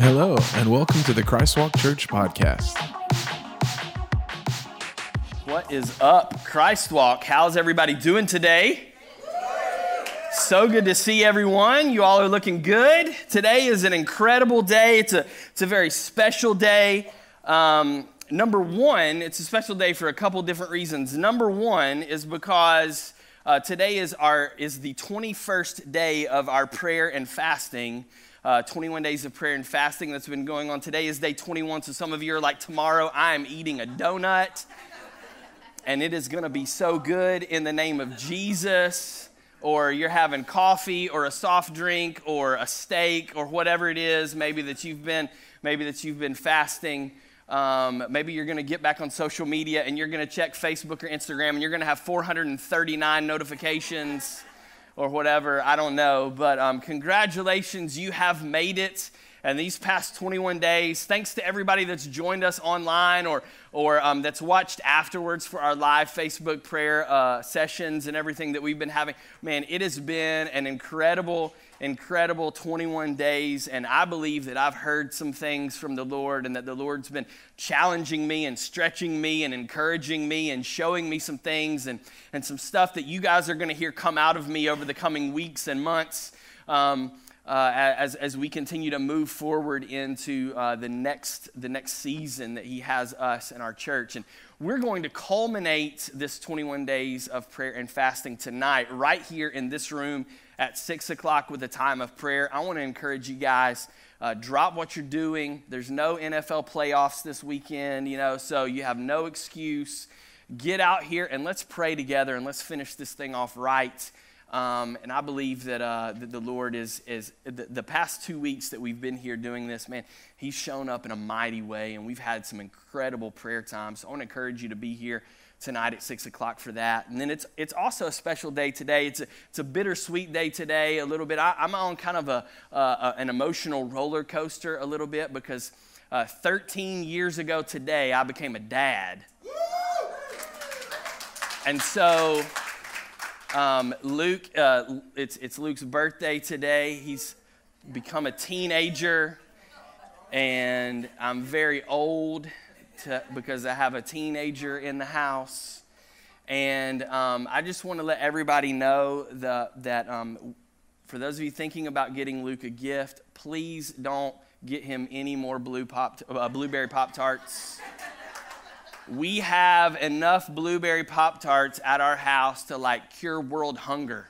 Hello, and welcome to the Christ Walk Church podcast. What is up, Christ Walk? How's everybody doing today? So good to see everyone. You all are looking good. Today is an incredible day. It's a, it's a very special day. Um, number one, it's a special day for a couple different reasons. Number one is because uh, today is, our, is the 21st day of our prayer and fasting. Uh, 21 days of prayer and fasting that's been going on. Today is day 21, so some of you are like, tomorrow I am eating a donut, and it is going to be so good in the name of Jesus. Or you're having coffee or a soft drink or a steak or whatever it is, maybe that you've been, maybe that you've been fasting. Um, maybe you're going to get back on social media and you're going to check Facebook or Instagram and you're going to have 439 notifications or whatever. I don't know. But um, congratulations, you have made it. And these past 21 days, thanks to everybody that's joined us online or, or um, that's watched afterwards for our live Facebook prayer uh, sessions and everything that we've been having. Man, it has been an incredible incredible 21 days, and I believe that I've heard some things from the Lord and that the Lord's been challenging me and stretching me and encouraging me and showing me some things and, and some stuff that you guys are going to hear come out of me over the coming weeks and months. Um, uh, as, as we continue to move forward into uh, the, next, the next season that He has us in our church. And we're going to culminate this 21 days of prayer and fasting tonight, right here in this room at 6 o'clock with a time of prayer. I want to encourage you guys. Uh, drop what you're doing. There's no NFL playoffs this weekend, you know, so you have no excuse. Get out here and let's pray together and let's finish this thing off right. Um, and I believe that, uh, that the Lord is, is the, the, past two weeks that we've been here doing this, man, He's shown up in a mighty way, and we've had some incredible prayer times. So I want to encourage you to be here tonight at 6 o'clock for that. And then it's, it's also a special day today. It's a, it's a bittersweet day today, a little bit. I, am on kind of a, uh, an emotional roller coaster a little bit because uh, 13 years ago today, I became a dad. And so um, Luke, uh, it's, it's Luke's birthday today. He's become a teenager, and I'm very old to, because I have a teenager in the house. And um, I just want to let everybody know the, that um, for those of you thinking about getting Luke a gift, please don't get him any more blue pop, uh, blueberry Pop Tarts we have enough blueberry Pop Tarts at our house to like cure world hunger.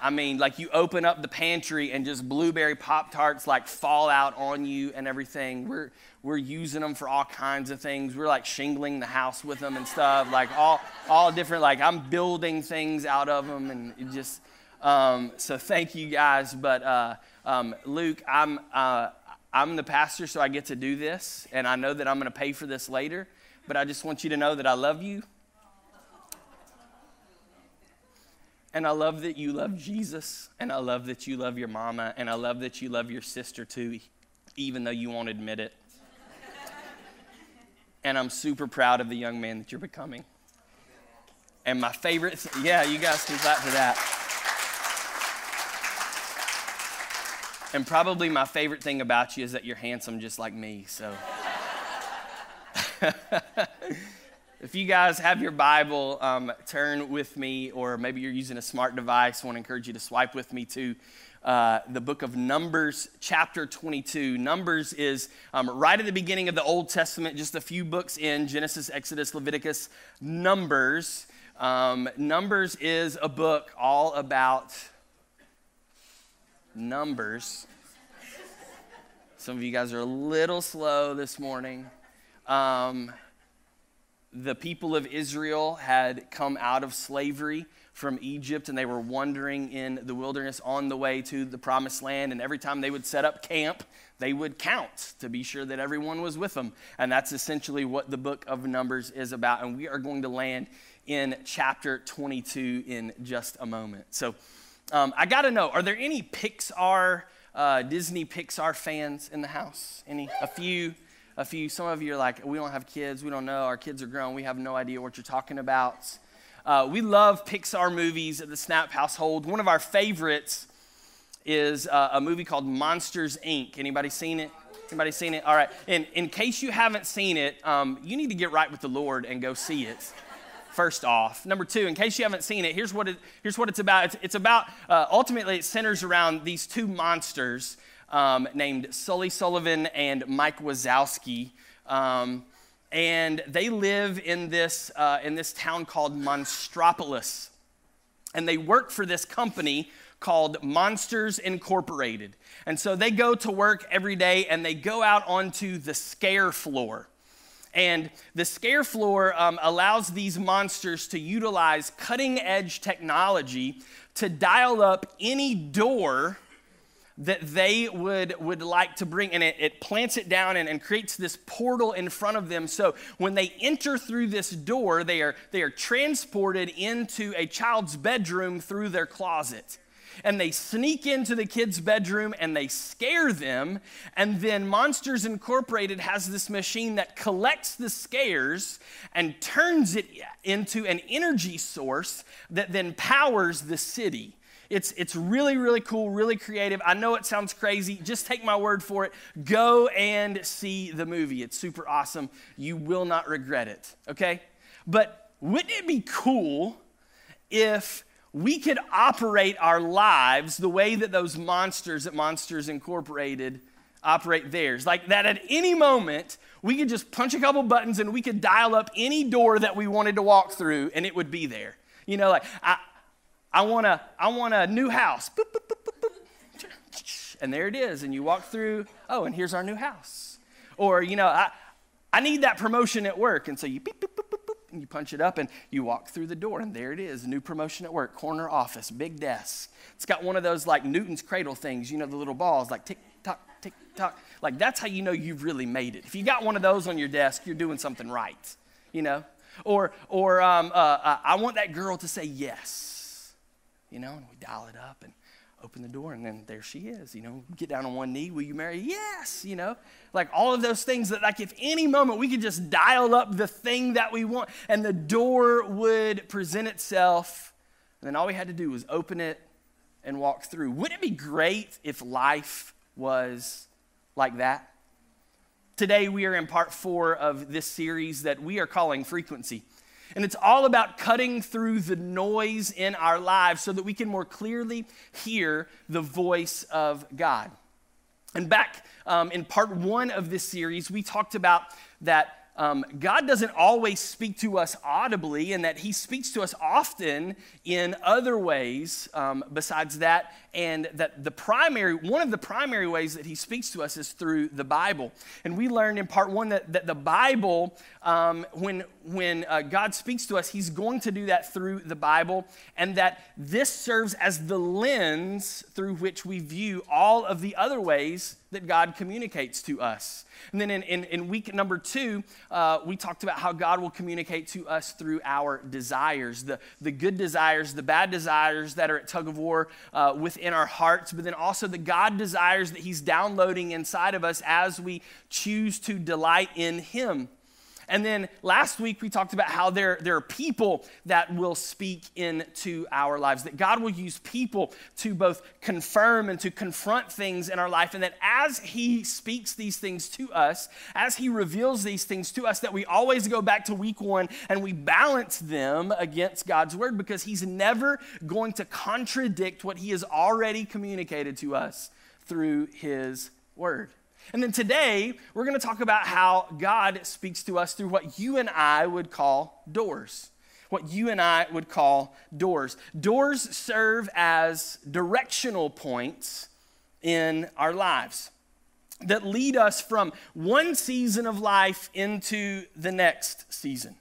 I mean, like you open up the pantry and just blueberry Pop Tarts like fall out on you and everything. We're, we're using them for all kinds of things. We're like shingling the house with them and stuff, like all, all different, like I'm building things out of them and just, um, so thank you guys. But uh, um, Luke, I'm, uh, I'm the pastor, so I get to do this, and I know that I'm going to pay for this later but I just want you to know that I love you. And I love that you love Jesus, and I love that you love your mama, and I love that you love your sister too, even though you won't admit it. and I'm super proud of the young man that you're becoming. And my favorite, yeah, you guys can clap for that. And probably my favorite thing about you is that you're handsome just like me, so. if you guys have your Bible, um, turn with me, or maybe you're using a smart device, I want to encourage you to swipe with me to uh, the book of Numbers, chapter 22. Numbers is um, right at the beginning of the Old Testament, just a few books in Genesis, Exodus, Leviticus, Numbers. Um, Numbers is a book all about numbers. Some of you guys are a little slow this morning. Um, the people of Israel had come out of slavery from Egypt and they were wandering in the wilderness on the way to the promised land. And every time they would set up camp, they would count to be sure that everyone was with them. And that's essentially what the book of Numbers is about. And we are going to land in chapter 22 in just a moment. So um, I got to know are there any Pixar, uh, Disney Pixar fans in the house? Any? A few? A few. Some of you are like, we don't have kids. We don't know. Our kids are grown. We have no idea what you're talking about. Uh, we love Pixar movies at the Snap household. One of our favorites is uh, a movie called Monsters Inc. Anybody seen it? Anybody seen it? All right. And in case you haven't seen it, um, you need to get right with the Lord and go see it. First off, number two, in case you haven't seen it, here's what it, here's what it's about. It's, it's about uh, ultimately it centers around these two monsters um, named Sully Sullivan and Mike Wazowski. Um, and they live in this, uh, in this town called Monstropolis. And they work for this company called Monsters Incorporated. And so they go to work every day and they go out onto the scare floor. And the scare floor um, allows these monsters to utilize cutting edge technology to dial up any door that they would, would like to bring, and it, it plants it down and, and, creates this portal in front of them. So when they enter through this door, they are, they are transported into a child's bedroom through their closet. And they sneak into the kid's bedroom and they scare them. And then Monsters Incorporated has this machine that collects the scares and turns it into an energy source that then powers the city. It's, it's really, really cool, really creative. I know it sounds crazy. Just take my word for it. Go and see the movie. It's super awesome. You will not regret it, okay? But wouldn't it be cool if we could operate our lives the way that those monsters at Monsters Incorporated operate theirs? Like that at any moment, we could just punch a couple buttons and we could dial up any door that we wanted to walk through and it would be there. You know, like, I, I want a, I want a new house. Boop, boop, boop, and there it is. And you walk through, oh, and here's our new house. Or, you know, I, I need that promotion at work. And so you beep, boop, boop, boop, and you punch it up and you walk through the door. And there it is, new promotion at work, corner office, big desk. It's got one of those like Newton's cradle things, you know, the little balls, like tick, tock, tick, tock. Like that's how you know you've really made it. If you got one of those on your desk, you're doing something right, you know? Or, or um, uh, uh, I want that girl to say yes you know, and we dial it up and open the door, and then there she is, you know, get down on one knee, will you marry? Yes, you know, like all of those things that, like, if any moment we could just dial up the thing that we want, and the door would present itself, and then all we had to do was open it and walk through. Wouldn't it be great if life was like that? Today, we are in part four of this series that we are calling Frequency. And it's all about cutting through the noise in our lives so that we can more clearly hear the voice of God. And back um, in part one of this series, we talked about that um, God doesn't always speak to us audibly, and that He speaks to us often in other ways um, besides that. And that the primary, one of the primary ways that He speaks to us is through the Bible. And we learned in part one that, that the Bible, um, when, when uh, God speaks to us, He's going to do that through the Bible, and that this serves as the lens through which we view all of the other ways that God communicates to us. And then in, in, in week number two, uh, we talked about how God will communicate to us through our desires the, the good desires, the bad desires that are at tug of war uh, within our hearts, but then also the God desires that He's downloading inside of us as we choose to delight in Him. And then last week we talked about how there, there are people that will speak into our lives, that God will use people to both confirm and to confront things in our life. And that as He speaks these things to us, as He reveals these things to us, that we always go back to week one and we balance them against God's word because He's never going to contradict what He has already communicated to us through His word. And then today, we're going to talk about how God speaks to us through what you and I would call doors. What you and I would call doors. Doors serve as directional points in our lives that lead us from one season of life into the next season.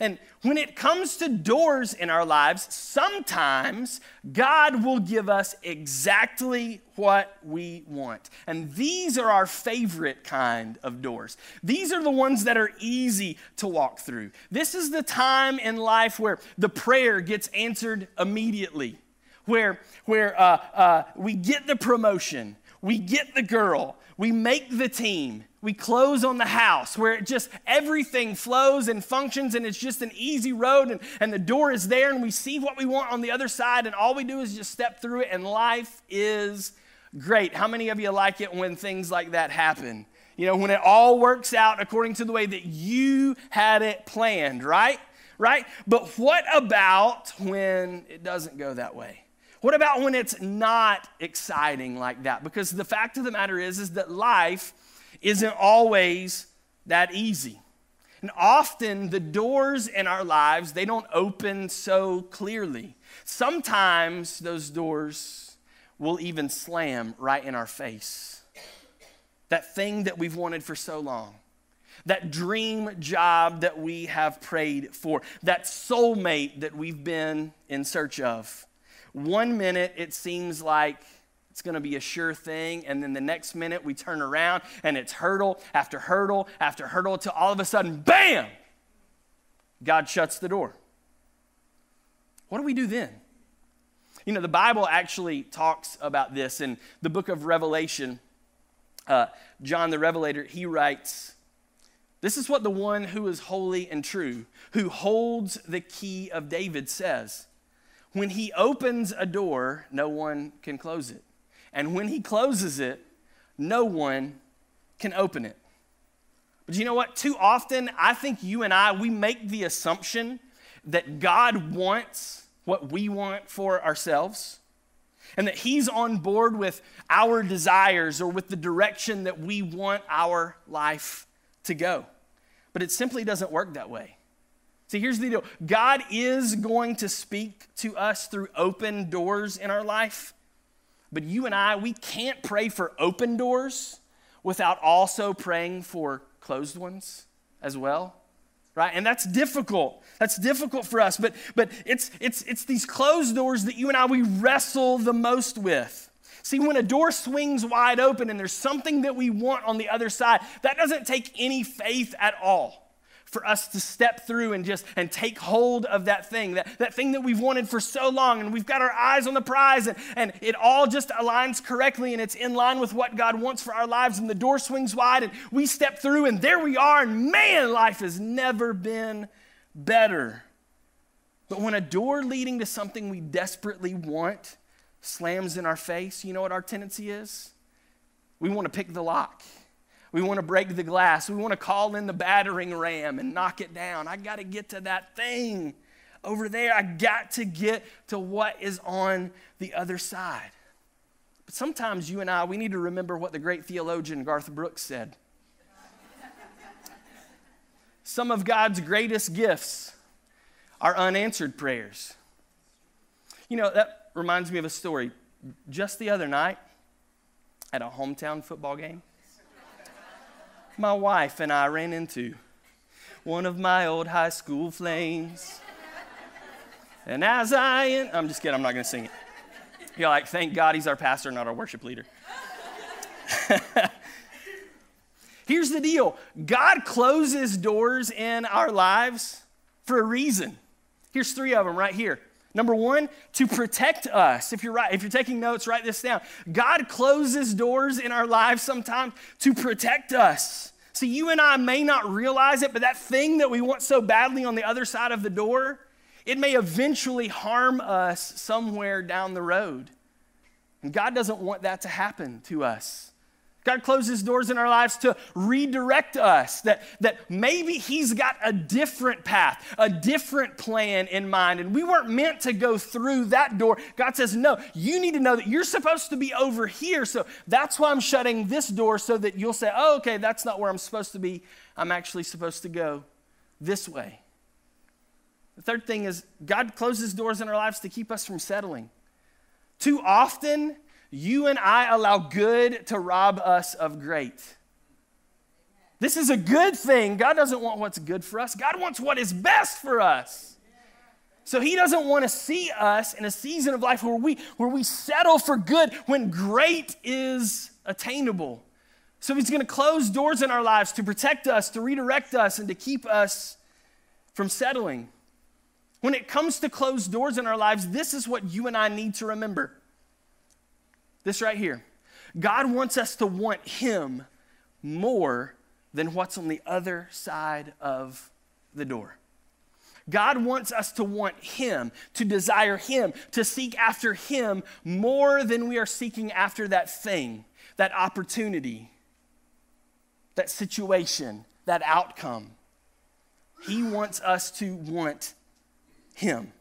And when it comes to doors in our lives, sometimes God will give us exactly what we want. And these are our favorite kind of doors. These are the ones that are easy to walk through. This is the time in life where the prayer gets answered immediately, where, where uh, uh, we get the promotion, we get the girl, we make the team, we close on the house where it just everything flows and functions and it's just an easy road and, and the door is there and we see what we want on the other side and all we do is just step through it and life is great. How many of you like it when things like that happen? You know, when it all works out according to the way that you had it planned, right? Right? But what about when it doesn't go that way? What about when it's not exciting like that? Because the fact of the matter is is that life isn't always that easy. And often the doors in our lives, they don't open so clearly. Sometimes those doors will even slam right in our face. That thing that we've wanted for so long that dream job that we have prayed for, that soulmate that we've been in search of. One minute it seems like it's going to be a sure thing. And then the next minute we turn around and it's hurdle after hurdle after hurdle until all of a sudden, bam, God shuts the door. What do we do then? You know, the Bible actually talks about this in the book of Revelation. Uh, John the Revelator, he writes, This is what the one who is holy and true, who holds the key of David, says. When he opens a door, no one can close it. And when he closes it, no one can open it. But you know what? Too often, I think you and I, we make the assumption that God wants what we want for ourselves and that He's on board with our desires or with the direction that we want our life to go. But it simply doesn't work that way. See, here's the deal God is going to speak to us through open doors in our life. But you and I, we can't pray for open doors without also praying for closed ones as well. Right? And that's difficult. That's difficult for us. But but it's it's it's these closed doors that you and I we wrestle the most with. See, when a door swings wide open and there's something that we want on the other side, that doesn't take any faith at all for us to step through and just and take hold of that thing that, that thing that we've wanted for so long and we've got our eyes on the prize and, and it all just aligns correctly and it's in line with what god wants for our lives and the door swings wide and we step through and there we are and man life has never been better. But when a door leading to something we desperately want slams in our face you know what our tendency is? We want to pick the lock we want to break the glass. We want to call in the battering ram and knock it down. I got to get to that thing over there. I got to get to what is on the other side. But sometimes you and I, we need to remember what the great theologian Garth Brooks said. Some of God's greatest gifts are unanswered prayers. You know, that reminds me of a story. Just the other night at a hometown football game, my wife and I ran into one of my old high school flames. And as I, I'm just kidding, I'm not going to sing it. You're like, thank God he's our pastor, not our worship leader. Here's the deal God closes doors in our lives for a reason. Here's three of them right here. Number one, to protect us. If you're right, if you're taking notes, write this down. God closes doors in our lives sometimes to protect us. See, you and I may not realize it, but that thing that we want so badly on the other side of the door, it may eventually harm us somewhere down the road. And God doesn't want that to happen to us. God closes doors in our lives to redirect us, that, that maybe He's got a different path, a different plan in mind, and we weren't meant to go through that door. God says, No, you need to know that you're supposed to be over here. So that's why I'm shutting this door so that you'll say, Oh, okay, that's not where I'm supposed to be. I'm actually supposed to go this way. The third thing is, God closes doors in our lives to keep us from settling. Too often, you and I allow good to rob us of great. This is a good thing. God doesn't want what's good for us, God wants what is best for us. So he doesn't want to see us in a season of life where we where we settle for good when great is attainable. So he's going to close doors in our lives to protect us, to redirect us and to keep us from settling. When it comes to closed doors in our lives, this is what you and I need to remember. This right here. God wants us to want Him more than what's on the other side of the door. God wants us to want Him, to desire Him, to seek after Him more than we are seeking after that thing, that opportunity, that situation, that outcome. He wants us to want Him.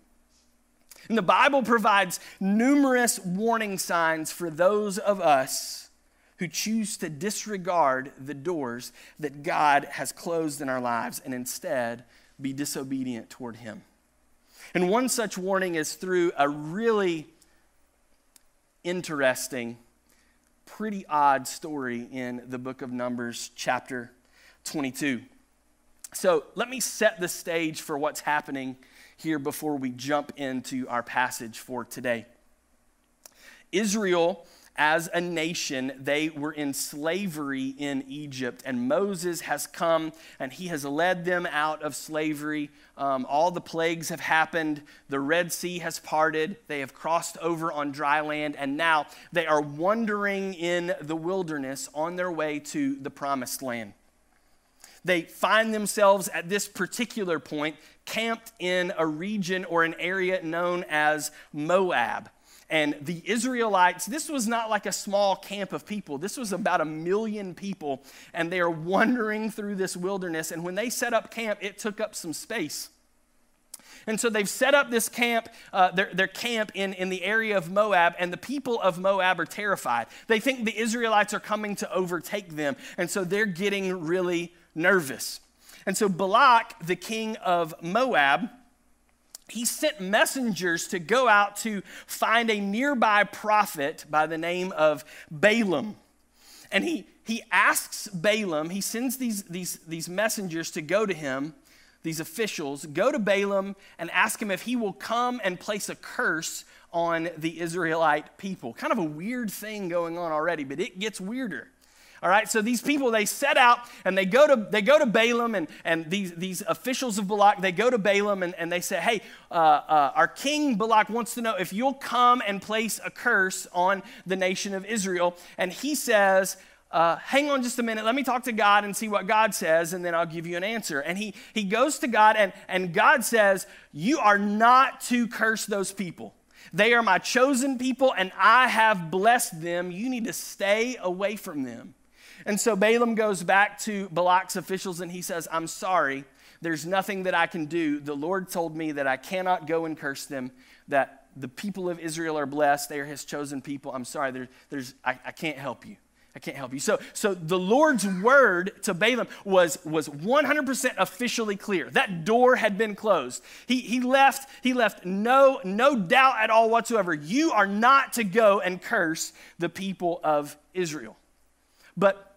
And the Bible provides numerous warning signs for those of us who choose to disregard the doors that God has closed in our lives and instead be disobedient toward Him. And one such warning is through a really interesting, pretty odd story in the book of Numbers, chapter 22. So let me set the stage for what's happening here before we jump into our passage for today. Israel, as a nation, they were in slavery in Egypt, and Moses has come and he has led them out of slavery. Um, all the plagues have happened, the Red Sea has parted, they have crossed over on dry land, and now they are wandering in the wilderness on their way to the promised land they find themselves at this particular point camped in a region or an area known as Moab. And the Israelites, this was not like a small camp of people. This was about a million people. And they are wandering through this wilderness. And when they set up camp, it took up some space. And so they've set up this camp, uh, their, their camp in, in the area of Moab, and the people of Moab are terrified. They think the Israelites are coming to overtake them. And so they're getting really nervous. And so Balak, the king of Moab, he sent messengers to go out to find a nearby prophet by the name of Balaam. And he, he asks Balaam, he sends these, these, these messengers to go to him, these officials, go to Balaam and ask him if he will come and place a curse on the Israelite people. Kind of a weird thing going on already, but it gets weirder. All right, so these people, they set out and they go to, they go to Balaam and, and these, these officials of Balak, they go to Balaam and, and they say, hey, uh, uh, our king Balak wants to know if you'll come and place a curse on the nation of Israel. And he says, uh, hang on just a minute. Let me talk to God and see what God says, and then I'll give you an answer. And he, he goes to God, and, and God says, You are not to curse those people. They are my chosen people, and I have blessed them. You need to stay away from them. And so Balaam goes back to Balak's officials and he says, I'm sorry. There's nothing that I can do. The Lord told me that I cannot go and curse them, that the people of Israel are blessed. They are his chosen people. I'm sorry. There, there's, I, I can't help you. I can't help you. So, so the Lord's word to Balaam was, was 100% officially clear. That door had been closed. He, he left, he left no, no doubt at all whatsoever. You are not to go and curse the people of Israel. But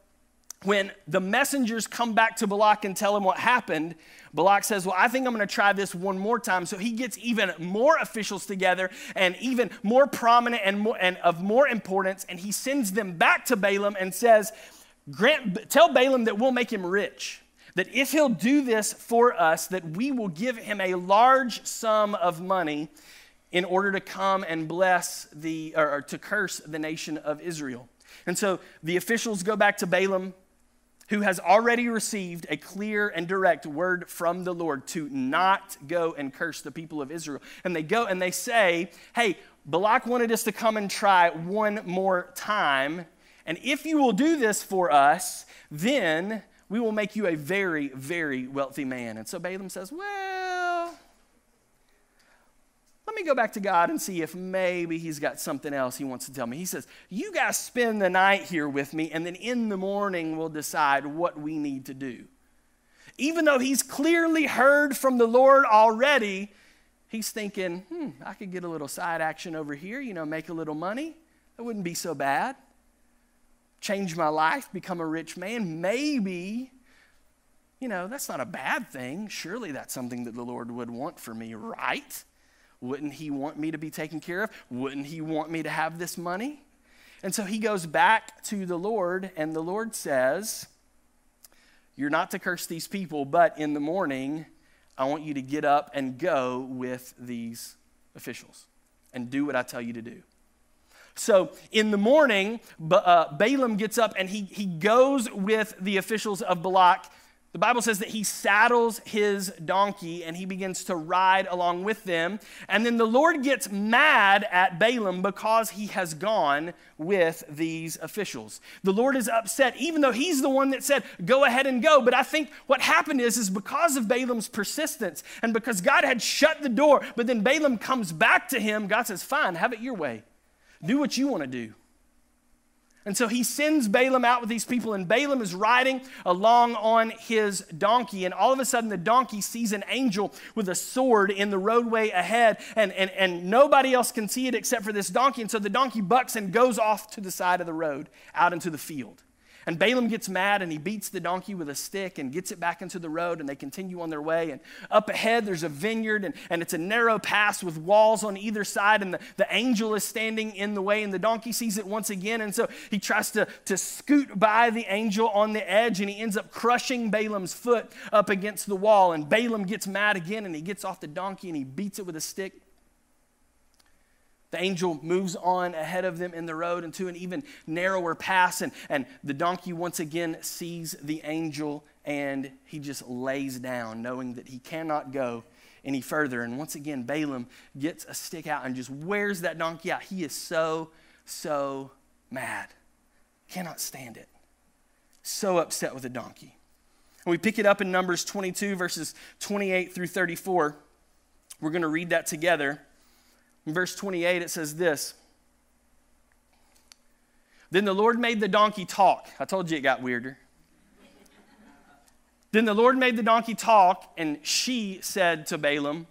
when the messengers come back to Balak and tell him what happened, Balak says, Well, I think I'm going to try this one more time. So he gets even more officials together and even more prominent and, more, and of more importance, and he sends them back to Balaam and says, Grant, Tell Balaam that we'll make him rich. That if he'll do this for us, that we will give him a large sum of money in order to come and bless the, or, or to curse the nation of Israel. And so the officials go back to Balaam who has already received a clear and direct word from the Lord to not go and curse the people of Israel. And they go and they say, Hey, Balak wanted us to come and try one more time. And if you will do this for us, then we will make you a very, very wealthy man. And so Balaam says, Well, me go back to God and see if maybe he's got something else he wants to tell me. He says, You guys spend the night here with me, and then in the morning we'll decide what we need to do. Even though he's clearly heard from the Lord already, he's thinking, hmm, I could get a little side action over here, you know, make a little money. That wouldn't be so bad. Change my life, become a rich man. Maybe, you know, that's not a bad thing. Surely that's something that the Lord would want for me, right? Wouldn't he want me to be taken care of? Wouldn't he want me to have this money? And so he goes back to the Lord, and the Lord says, You're not to curse these people, but in the morning, I want you to get up and go with these officials and do what I tell you to do. So in the morning, uh, Balaam gets up and he, he goes with the officials of Balak the Bible says that he saddles his donkey and he begins to ride along with them. And then the Lord gets mad at Balaam because he has gone with these officials. The Lord is upset, even though he's the one that said, Go ahead and go. But I think what happened is, is because of Balaam's persistence and because God had shut the door, but then Balaam comes back to him, God says, Fine, have it your way. Do what you want to do. And so he sends Balaam out with these people, and Balaam is riding along on his donkey. And all of a sudden, the donkey sees an angel with a sword in the roadway ahead, and, and, and nobody else can see it except for this donkey. And so the donkey bucks and goes off to the side of the road out into the field. And Balaam gets mad and he beats the donkey with a stick and gets it back into the road and they continue on their way. And up ahead, there's a vineyard and, and it's a narrow pass with walls on either side. And the, the angel is standing in the way and the donkey sees it once again. And so he tries to, to scoot by the angel on the edge and he ends up crushing Balaam's foot up against the wall. And Balaam gets mad again and he gets off the donkey and he beats it with a stick. The angel moves on ahead of them in the road into an even narrower pass, and, and the donkey once again sees the angel and he just lays down, knowing that he cannot go any further. And once again, Balaam gets a stick out and just wears that donkey out. He is so, so mad. Cannot stand it. So upset with the donkey. And we pick it up in Numbers 22, verses 28 through 34. We're going to read that together. In verse 28, it says this Then the Lord made the donkey talk. I told you it got weirder. then the Lord made the donkey talk, and she said to Balaam,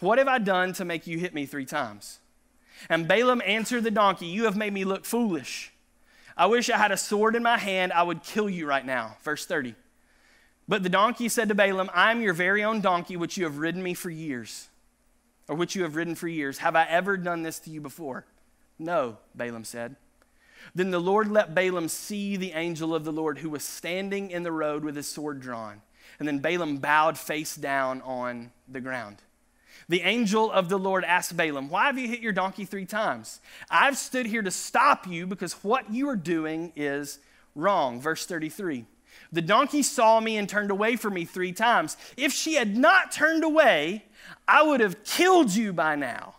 What have I done to make you hit me three times? And Balaam answered the donkey, You have made me look foolish. I wish I had a sword in my hand, I would kill you right now. Verse 30. But the donkey said to Balaam, I am your very own donkey, which you have ridden me for years or which you have ridden for years. Have I ever done this to you before? No, Balaam said. Then the Lord let Balaam see the angel of the Lord who was standing in the road with his sword drawn. And then Balaam bowed face down on the ground. The angel of the Lord asked Balaam, Why have you hit your donkey three times? I've stood here to stop you because what you are doing is wrong. Verse 33. The donkey saw me and turned away from me three times. If she had not turned away, I would have killed you by now,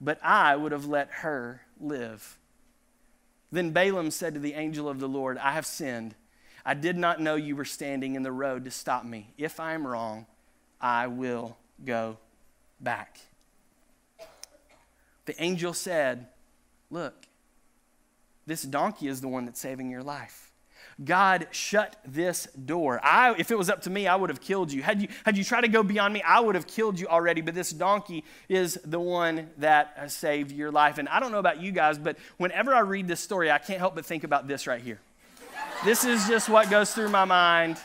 but I would have let her live. Then Balaam said to the angel of the Lord, I have sinned. I did not know you were standing in the road to stop me. If I am wrong, I will go back. The angel said, Look, this donkey is the one that's saving your life. God shut this door. I, if it was up to me, I would have killed you. Had you, had you tried to go beyond me, I would have killed you already. But this donkey is the one that saved your life. And I don't know about you guys, but whenever I read this story, I can't help but think about this right here. this is just what goes through my mind.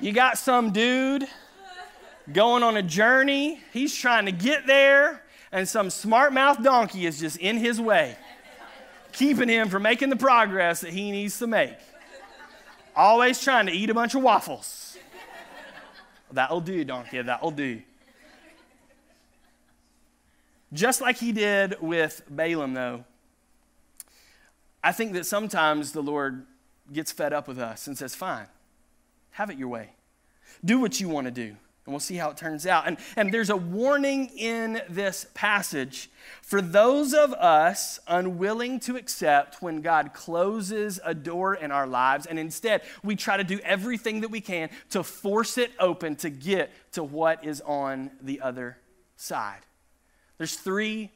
You got some dude going on a journey. He's trying to get there and some smart mouth donkey is just in his way, keeping him from making the progress that he needs to make. Always trying to eat a bunch of waffles. That'll do, donkey, that'll do. Just like he did with Balaam, though, I think that sometimes the Lord gets fed up with us and says, Fine, have it your way. Do what you want to do. And we'll see how it turns out. And, and there's a warning in this passage for those of us unwilling to accept when God closes a door in our lives, and instead we try to do everything that we can to force it open to get to what is on the other side. There's three,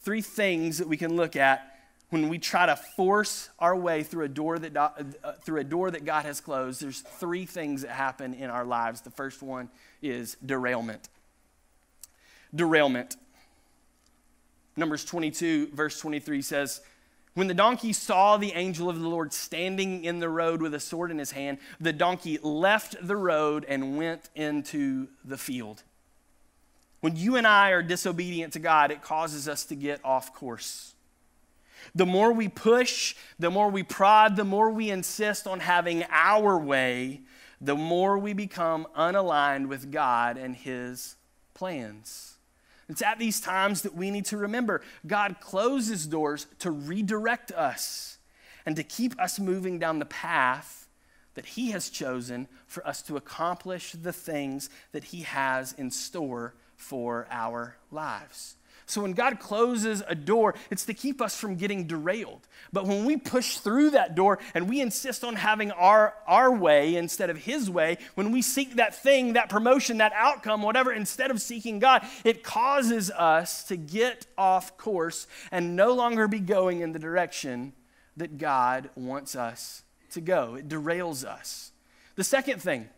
three things that we can look at when we try to force our way through a door that uh, through a door that God has closed, there's three things that happen in our lives. The first one is derailment. Derailment. Numbers 22 verse 23 says, when the donkey saw the angel of the Lord standing in the road with a sword in his hand, the donkey left the road and went into the field. When you and I are disobedient to God, it causes us to get off course. The more we push, the more we prod, the more we insist on having our way, the more we become unaligned with God and His plans. It's at these times that we need to remember God closes doors to redirect us and to keep us moving down the path that He has chosen for us to accomplish the things that He has in store for our lives. So when God closes a door, it's to keep us from getting derailed. But when we push through that door and we insist on having our, our way instead of His way, when we seek that thing, that promotion, that outcome, whatever, instead of seeking God, it causes us to get off course and no longer be going in the direction that God wants us to go. It derails us. The second thing,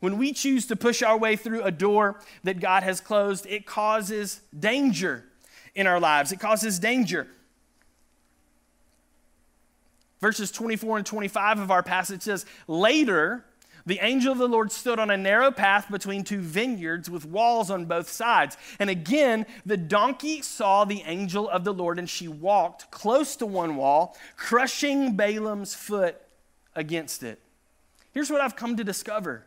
when we choose to push our way through a door that God has closed, it causes danger in our lives. It causes danger. Verses 24 and 25 of our passage says, Later, the angel of the Lord stood on a narrow path between two vineyards with walls on both sides. And again, the donkey saw the angel of the Lord, and she walked close to one wall, crushing Balaam's foot against it. Here's what I've come to discover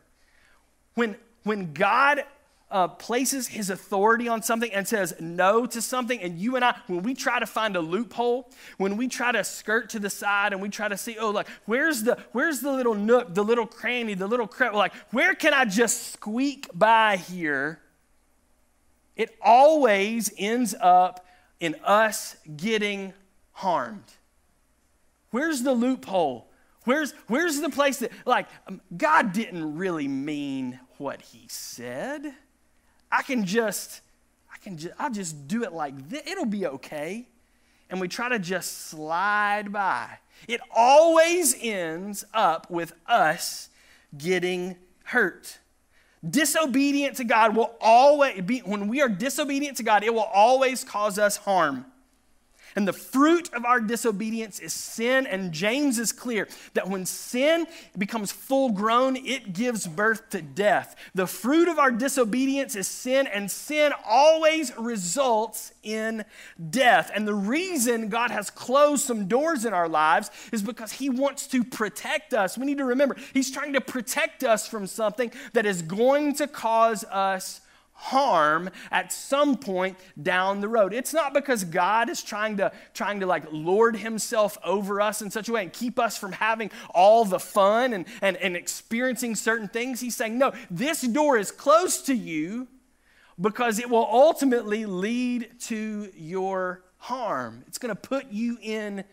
when, when God uh, places his authority on something and says no to something, and you and I, when we try to find a loophole, when we try to skirt to the side and we try to see, oh, like, where's the, where's the little nook, the little cranny, the little crack, like, where can I just squeak by here? It always ends up in us getting harmed. Where's the loophole? Where's, where's the place that, like, um, God didn't really mean what he said. I can just, I can just, I'll just do it like this. It'll be okay. And we try to just slide by. It always ends up with us getting hurt. Disobedient to God will always be, when we are disobedient to God, it will always cause us harm. And the fruit of our disobedience is sin. And James is clear that when sin becomes full grown, it gives birth to death. The fruit of our disobedience is sin, and sin always results in death. And the reason God has closed some doors in our lives is because He wants to protect us. We need to remember, He's trying to protect us from something that is going to cause us harm at some point down the road. It's not because God is trying to trying to like lord himself over us in such a way and keep us from having all the fun and, and, and experiencing certain things. He's saying, no, this door is close to you because it will ultimately lead to your harm. It's going to put you in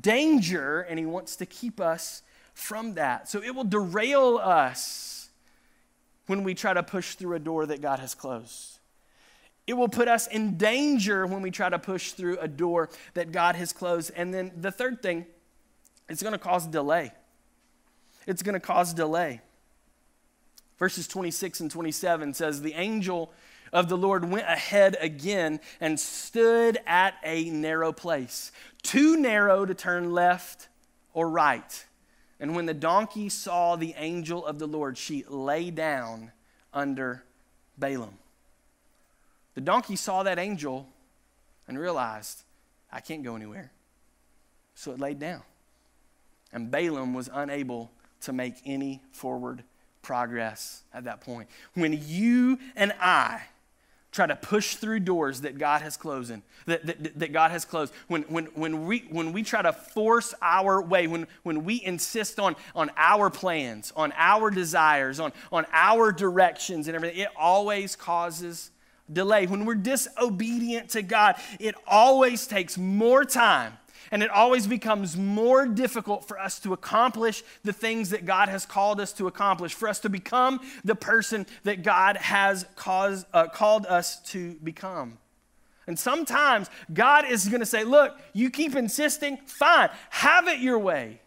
danger, and he wants to keep us from that. So it will derail us when we try to push through a door that God has closed. It will put us in danger when we try to push through a door that God has closed. And then the third thing, it's going to cause delay. It's going to cause delay. Verses 26 and 27 says, The angel of the Lord went ahead again and stood at a narrow place, too narrow to turn left or right. And when the donkey saw the angel of the Lord, she lay down under Balaam. The donkey saw that angel and realized, I can't go anywhere. So it laid down. And Balaam was unable to make any forward progress at that point. When you and I try to push through doors that God has closed, that, that, that God has closed. When, when, when, we, when we try to force our way, when, when we insist on, on our plans, on our desires, on, on our directions and everything, it always causes delay. When we're disobedient to God, it always takes more time and it always becomes more difficult for us to accomplish the things that God has called us to accomplish, for us to become the person that God has caused, uh, called us to become. And sometimes God is going to say, Look, you keep insisting, fine, have it your way.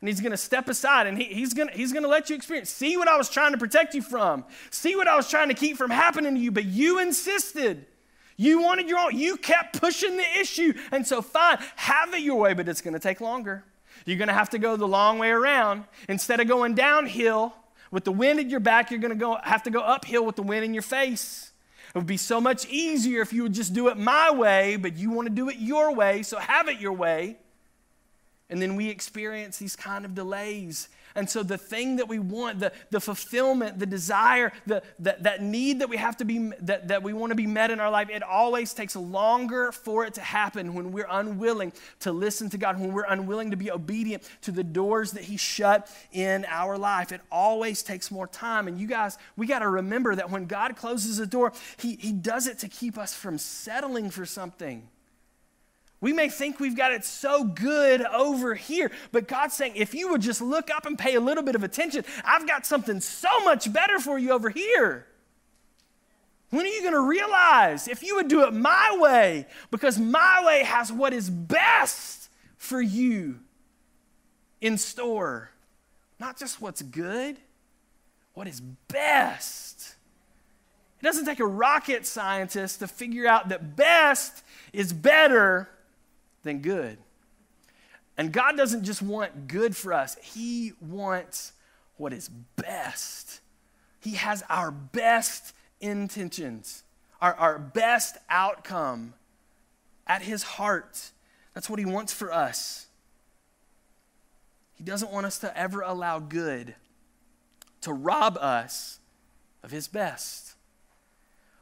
And he's going to step aside and he, he's going he's to let you experience. See what I was trying to protect you from. See what I was trying to keep from happening to you, but you insisted. You wanted your own. You kept pushing the issue. And so, fine, have it your way, but it's going to take longer. You're going to have to go the long way around. Instead of going downhill with the wind at your back, you're going to go, have to go uphill with the wind in your face. It would be so much easier if you would just do it my way, but you want to do it your way, so have it your way. And then we experience these kind of delays And so the thing that we want, the, the fulfillment, the desire, the, the, that need that we have to be, that, that we want to be met in our life, it always takes longer for it to happen when we're unwilling to listen to God, when we're unwilling to be obedient to the doors that He shut in our life. It always takes more time. And you guys, we got to remember that when God closes a door, he, he does it to keep us from settling for something. We may think we've got it so good over here, but God's saying, if you would just look up and pay a little bit of attention, I've got something so much better for you over here. When are you going to realize if you would do it my way? Because my way has what is best for you in store. Not just what's good, what is best. It doesn't take a rocket scientist to figure out that best is better than good. And God doesn't just want good for us, He wants what is best. He has our best intentions, our, our best outcome at His heart. That's what He wants for us. He doesn't want us to ever allow good to rob us of His best.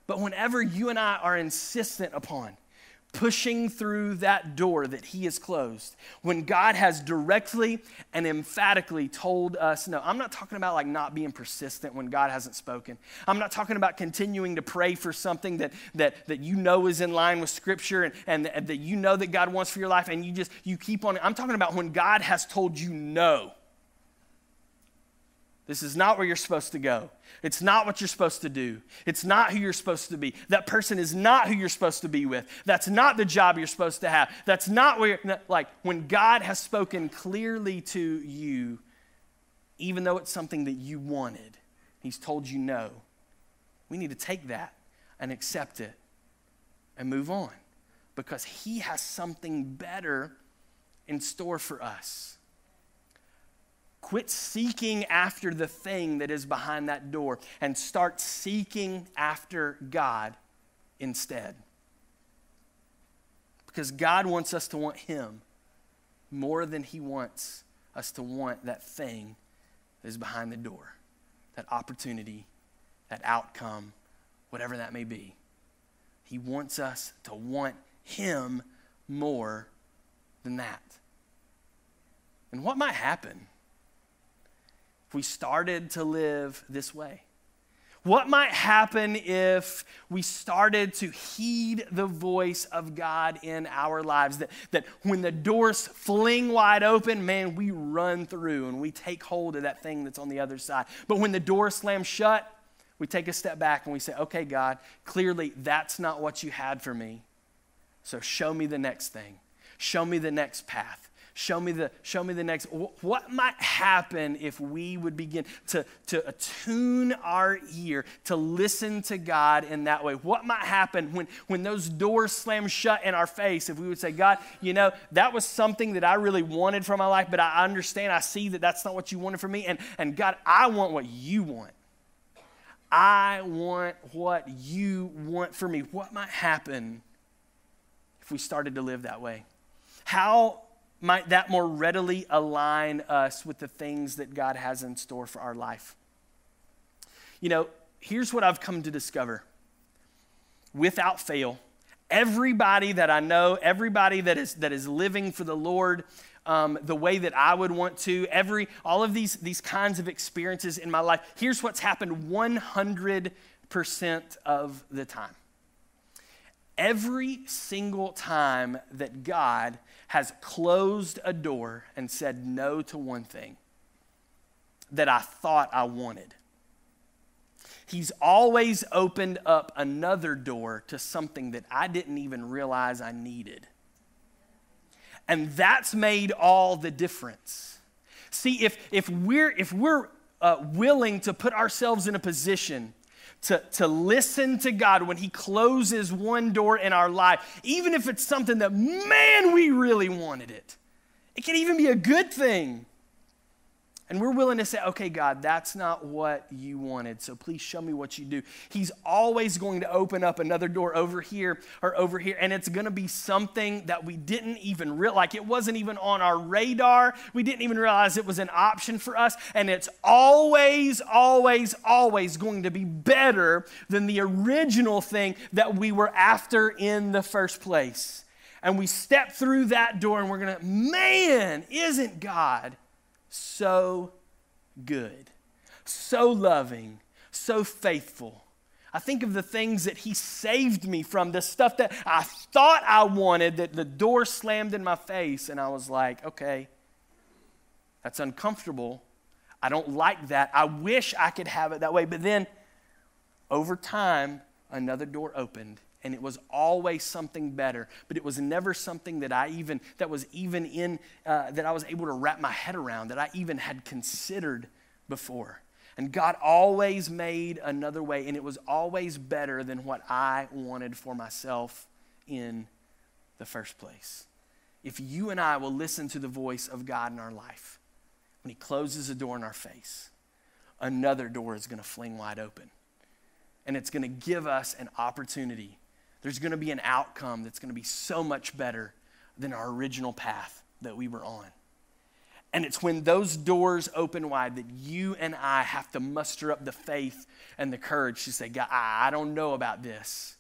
But whenever you and I are insistent upon, pushing through that door that he has closed when god has directly and emphatically told us no i'm not talking about like not being persistent when god hasn't spoken. I'm not talking about continuing to pray for something that that, that you know is in line with scripture and, and, and that you know that god wants for your life and you just you keep on i'm talking about when god has told you no this is not where you're supposed to go. It's not what you're supposed to do. It's not who you're supposed to be. That person is not who you're supposed to be with. That's not the job you're supposed to have. That's not where, like, when God has spoken clearly to you, even though it's something that you wanted, He's told you no. We need to take that and accept it and move on because He has something better in store for us. Quit seeking after the thing that is behind that door and start seeking after God instead. Because God wants us to want Him more than He wants us to want that thing that is behind the door, that opportunity, that outcome, whatever that may be. He wants us to want Him more than that. And what might happen? If we started to live this way? What might happen if we started to heed the voice of God in our lives? That, that when the doors fling wide open, man, we run through and we take hold of that thing that's on the other side. But when the door slams shut, we take a step back and we say, okay, God, clearly that's not what you had for me. So show me the next thing, show me the next path. Show me the, show me the next. What might happen if we would begin to, to attune our ear to listen to God in that way? What might happen when, when those doors slam shut in our face if we would say, God, you know, that was something that I really wanted for my life, but I understand, I see that that's not what you wanted for me. And, and God, I want what you want. I want what you want for me. What might happen if we started to live that way? How might that more readily align us with the things that God has in store for our life? You know, here's what I've come to discover without fail, everybody that I know, everybody that is, that is living for the Lord, um, the way that I would want to, every, all of these, these kinds of experiences in my life, here's what's happened 100% of the time. Every single time that God has closed a door and said no to one thing that I thought I wanted. He's always opened up another door to something that I didn't even realize I needed. And that's made all the difference. See, if, if we're, if we're uh, willing to put ourselves in a position to, to listen to God when He closes one door in our life, even if it's something that, man, we really wanted it. It can even be a good thing. And we're willing to say, okay, God, that's not what you wanted. So please show me what you do. He's always going to open up another door over here or over here. And it's going to be something that we didn't even realize, like it wasn't even on our radar. We didn't even realize it was an option for us. And it's always, always, always going to be better than the original thing that we were after in the first place. And we step through that door and we're going to, man, isn't God? So good, so loving, so faithful. I think of the things that He saved me from, the stuff that I thought I wanted, that the door slammed in my face, and I was like, okay, that's uncomfortable. I don't like that. I wish I could have it that way. But then over time, another door opened and it was always something better but it was never something that i even that was even in uh, that i was able to wrap my head around that i even had considered before. And god always made another way and it was always better than what i wanted for myself in the first place. If you and i will listen to the voice of god in our life when he closes a door in our face another door is going to fling wide open. And it's going to give us an opportunity there's going to be an outcome that's going to be so much better than our original path that we were on. And it's when those doors open wide that you and I have to muster up the faith and the courage to say, God, I don't know about this.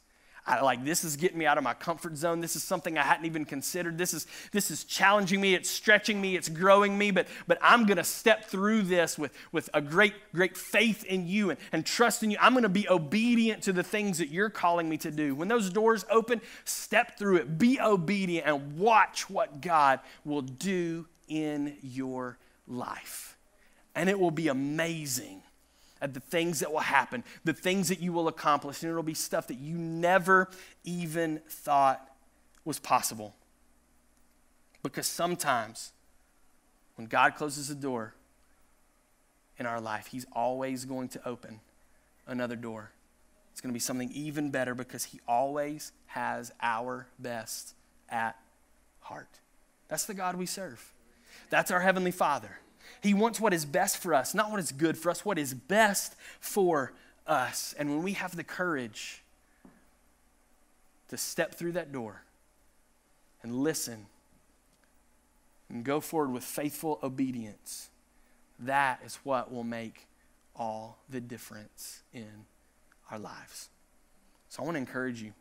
I, like this is getting me out of my comfort zone. This is something I hadn't even considered. This is this is challenging me. It's stretching me. It's growing me. But but I'm gonna step through this with with a great great faith in you and, and trust in you. I'm gonna be obedient to the things that you're calling me to do. When those doors open, step through it. Be obedient and watch what God will do in your life, and it will be amazing at the things that will happen, the things that you will accomplish, and it'll be stuff that you never even thought was possible. Because sometimes when God closes a door in our life, He's always going to open another door. It's going to be something even better because He always has our best at heart. That's the God we serve. That's our Heavenly Father. He wants what is best for us, not what is good for us, what is best for us. And when we have the courage to step through that door and listen and go forward with faithful obedience, that is what will make all the difference in our lives. So I want to encourage you.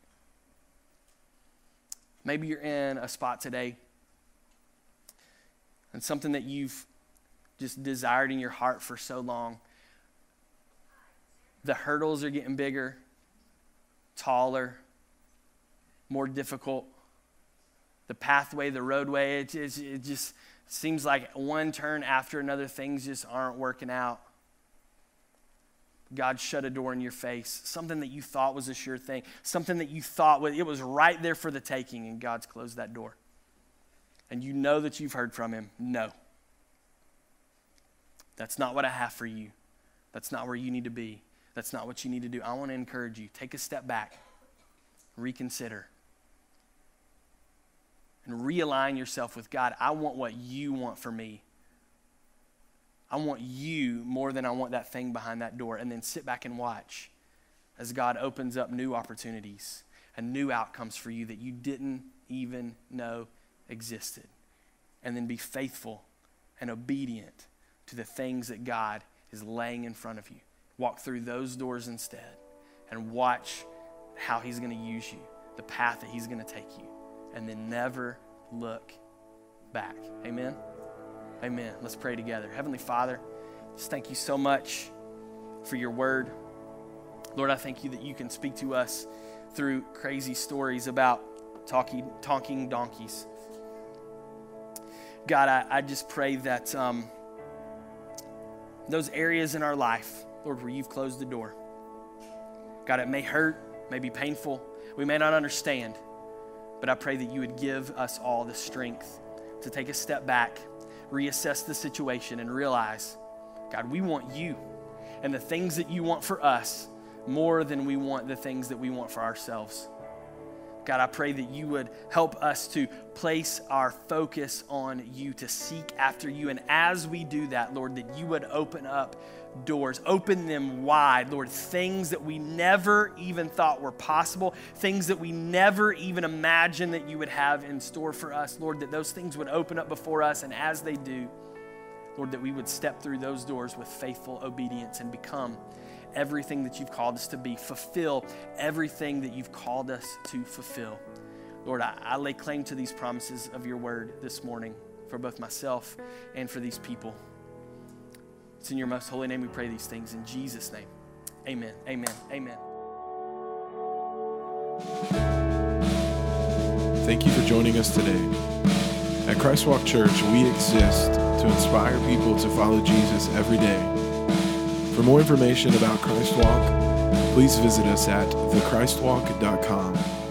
Maybe you're in a spot today and something that you've just desired in your heart for so long. The hurdles are getting bigger, taller, more difficult. The pathway, the roadway, it, it, it just seems like one turn after another, things just aren't working out. God shut a door in your face, something that you thought was a sure thing, something that you thought was, it was right there for the taking, and God's closed that door. And you know that you've heard from Him. No. That's not what I have for you. That's not where you need to be. That's not what you need to do. I want to encourage you. Take a step back, reconsider, and realign yourself with God. I want what you want for me. I want you more than I want that thing behind that door. And then sit back and watch as God opens up new opportunities and new outcomes for you that you didn't even know existed. And then be faithful and obedient to the things that God is laying in front of you. Walk through those doors instead and watch how He's going to use you, the path that He's going to take you, and then never look back. Amen? Amen. Let's pray together. Heavenly Father, just thank you so much for your word. Lord, I thank you that you can speak to us through crazy stories about talking, talking donkeys. God, I, I just pray that. Um, those areas in our life, Lord, where you've closed the door. God, it may hurt, may be painful, we may not understand, but I pray that you would give us all the strength to take a step back, reassess the situation, and realize, God, we want you and the things that you want for us more than we want the things that we want for ourselves. God, I pray that you would help us to place our focus on you, to seek after you. And as we do that, Lord, that you would open up doors, open them wide, Lord, things that we never even thought were possible, things that we never even imagined that you would have in store for us, Lord, that those things would open up before us. And as they do, Lord, that we would step through those doors with faithful obedience and become everything that you've called us to be, fulfill everything that you've called us to fulfill. Lord, I, I lay claim to these promises of your word this morning for both myself and for these people. It's in your most holy name we pray these things. In Jesus' name, amen. Amen. Amen. Thank you for joining us today. At Christ Walk Church, we exist to inspire people to follow Jesus every day. For more information about Christ Walk, please visit us at thechristwalk.com.